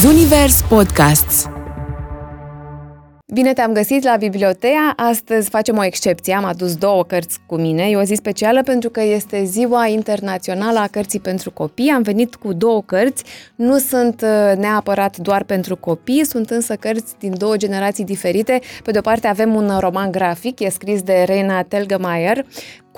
Zunivers Podcasts Bine te-am găsit la Bibliotea. Astăzi facem o excepție. Am adus două cărți cu mine. E o zi specială pentru că este Ziua Internațională a Cărții pentru Copii. Am venit cu două cărți. Nu sunt uh, neapărat doar pentru copii, sunt însă cărți din două generații diferite. Pe de o parte avem un roman grafic, e scris de Reina Telgemeier,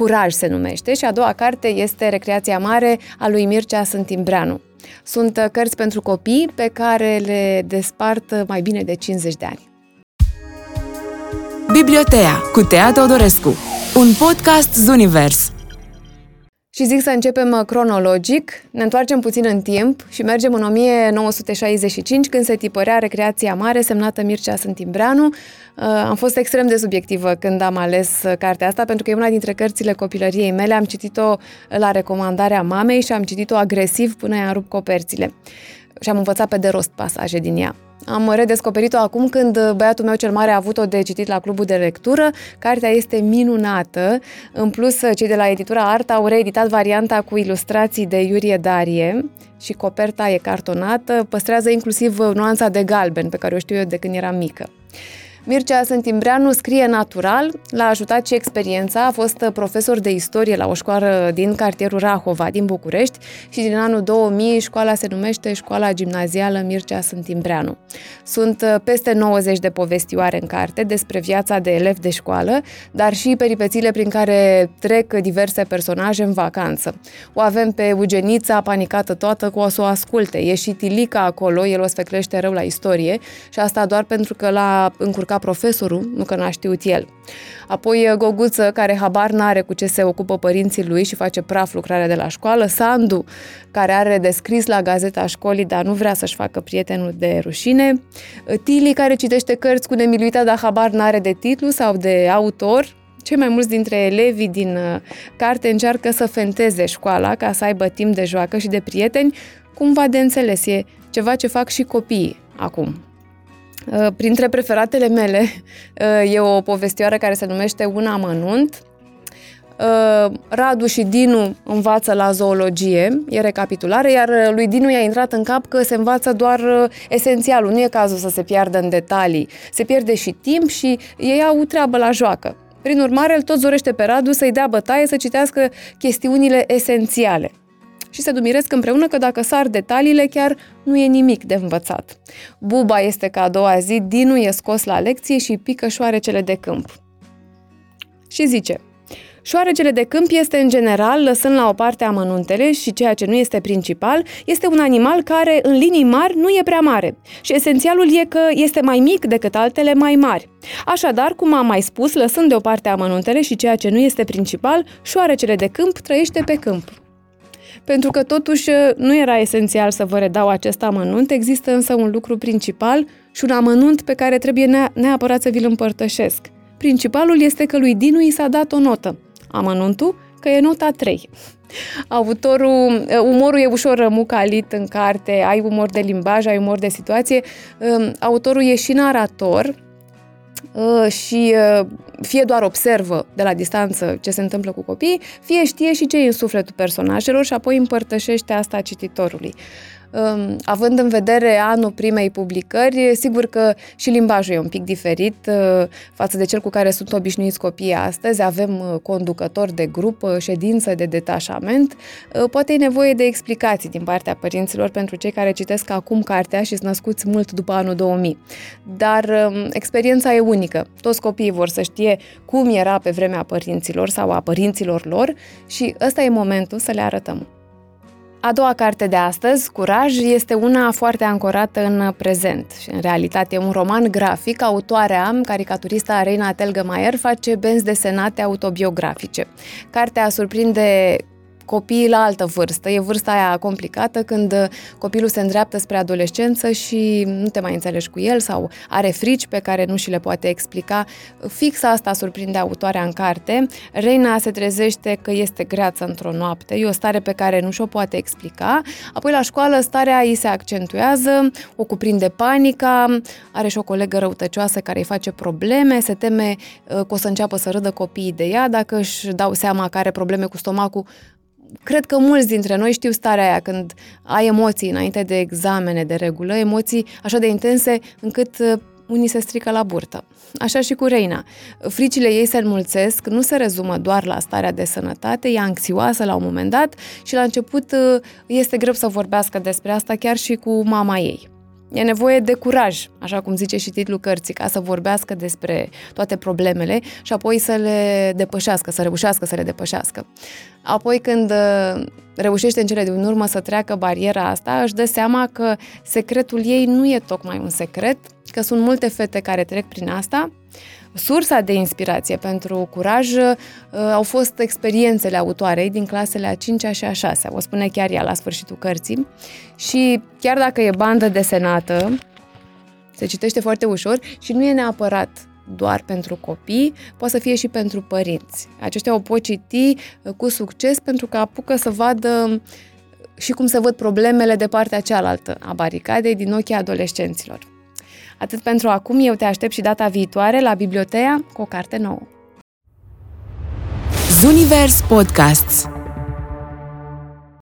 Curaj se numește, și a doua carte este Recreația Mare a lui Mircea Sântimbreanu. Sunt uh, cărți pentru copii pe care le despart uh, mai bine de 50 de ani. Bibliotea cu Tea Teodorescu Un podcast Zunivers și zic să începem uh, cronologic, ne întoarcem puțin în timp și mergem în 1965 când se tipărea Recreația Mare semnată Mircea Sântimbreanu. Uh, am fost extrem de subiectivă când am ales uh, cartea asta pentru că e una dintre cărțile copilăriei mele. Am citit-o la recomandarea mamei și am citit-o agresiv până i-am rupt coperțile și am învățat pe de rost pasaje din ea. Am redescoperit-o acum când băiatul meu cel mare a avut-o de citit la clubul de lectură. Cartea este minunată. În plus, cei de la editura Arta au reeditat varianta cu ilustrații de Iurie Darie și coperta e cartonată. Păstrează inclusiv nuanța de galben pe care o știu eu de când eram mică. Mircea Sântimbreanu scrie natural, l-a ajutat și experiența, a fost profesor de istorie la o școală din cartierul Rahova, din București și din anul 2000 școala se numește Școala Gimnazială Mircea Sântimbreanu. Sunt uh, peste 90 de povestioare în carte despre viața de elev de școală, dar și peripețiile prin care trec diverse personaje în vacanță. O avem pe Eugenița panicată toată cu o să o asculte, e și Tilica acolo, el o sfeclește rău la istorie și asta doar pentru că l-a încurcat ca profesorul, nu că n-a știut el. Apoi Goguță, care habar n-are cu ce se ocupă părinții lui și face praf lucrarea de la școală. Sandu, care are descris la gazeta școlii, dar nu vrea să-și facă prietenul de rușine. Tili, care citește cărți cu nemiluita, dar habar n-are de titlu sau de autor. Cei mai mulți dintre elevii din uh, carte încearcă să fenteze școala ca să aibă timp de joacă și de prieteni, cumva de înțeles. E ceva ce fac și copiii acum. Uh, printre preferatele mele uh, e o povestioară care se numește Un amănunt. Uh, Radu și Dinu învață la zoologie, e recapitulare, iar lui Dinu i-a intrat în cap că se învață doar esențialul, nu e cazul să se piardă în detalii. Se pierde și timp și ei au treabă la joacă. Prin urmare, el tot zorește pe Radu să-i dea bătaie să citească chestiunile esențiale și se dumiresc împreună că dacă sar detaliile, chiar nu e nimic de învățat. Buba este ca a doua zi, Dinu e scos la lecție și pică șoarecele de câmp. Și zice, Șoarecele de câmp este în general, lăsând la o parte amănuntele și ceea ce nu este principal, este un animal care în linii mari nu e prea mare și esențialul e că este mai mic decât altele mai mari. Așadar, cum am mai spus, lăsând deoparte amănuntele și ceea ce nu este principal, șoarecele de câmp trăiește pe câmp pentru că totuși nu era esențial să vă redau acest amănunt, există însă un lucru principal și un amănunt pe care trebuie neapărat să vi-l împărtășesc. Principalul este că lui Dinu i s-a dat o notă. Amănuntul că e nota 3. Autorul, umorul e ușor mucalit în carte, ai umor de limbaj, ai umor de situație. Autorul e și narator, Uh, și uh, fie doar observă de la distanță ce se întâmplă cu copiii, fie știe și ce e în sufletul personajelor și apoi împărtășește asta cititorului. Având în vedere anul primei publicări, sigur că și limbajul e un pic diferit uh, față de cel cu care sunt obișnuiți copiii astăzi. Avem uh, conducător de grup, uh, ședință de detașament. Poate e nevoie de explicații din partea părinților pentru cei care citesc acum cartea și sunt născuți mult după anul 2000. Dar um, experiența e unică. Toți copiii vor să știe cum era pe vremea părinților sau a părinților lor și ăsta e momentul să le arătăm. A doua carte de astăzi, Curaj, este una foarte ancorată în prezent și în realitate e un roman grafic. Autoarea, caricaturista Reina Telgemeier, face benzi desenate autobiografice. Cartea surprinde copiii la altă vârstă. E vârsta aia complicată când uh, copilul se îndreaptă spre adolescență și nu te mai înțelegi cu el sau are frici pe care nu și le poate explica. Fix asta surprinde autoarea în carte. Reina se trezește că este greață într-o noapte. E o stare pe care nu și-o poate explica. Apoi la școală starea ei se accentuează, o cuprinde panica, are și o colegă răutăcioasă care îi face probleme, se teme uh, că o să înceapă să râdă copiii de ea dacă își dau seama că are probleme cu stomacul cred că mulți dintre noi știu starea aia când ai emoții înainte de examene de regulă, emoții așa de intense încât uh, unii se strică la burtă. Așa și cu Reina. Fricile ei se înmulțesc, nu se rezumă doar la starea de sănătate, e anxioasă la un moment dat și la început uh, este greu să vorbească despre asta chiar și cu mama ei. E nevoie de curaj, așa cum zice și titlul cărții, ca să vorbească despre toate problemele și apoi să le depășească, să reușească să le depășească. Apoi când uh, reușește în cele din urmă să treacă bariera asta, își dă seama că secretul ei nu e tocmai un secret, că sunt multe fete care trec prin asta. Sursa de inspirație pentru curaj uh, au fost experiențele autoarei din clasele a 5 și a 6 o spune chiar ea la sfârșitul cărții. Și chiar dacă e bandă desenată, se citește foarte ușor și nu e neapărat doar pentru copii, poate să fie și pentru părinți. Aceștia o pot citi uh, cu succes pentru că apucă să vadă și cum se văd problemele de partea cealaltă a baricadei din ochii adolescenților. Atât pentru acum, eu te aștept și data viitoare la Bibliotea cu o carte nouă. Zunivers Podcasts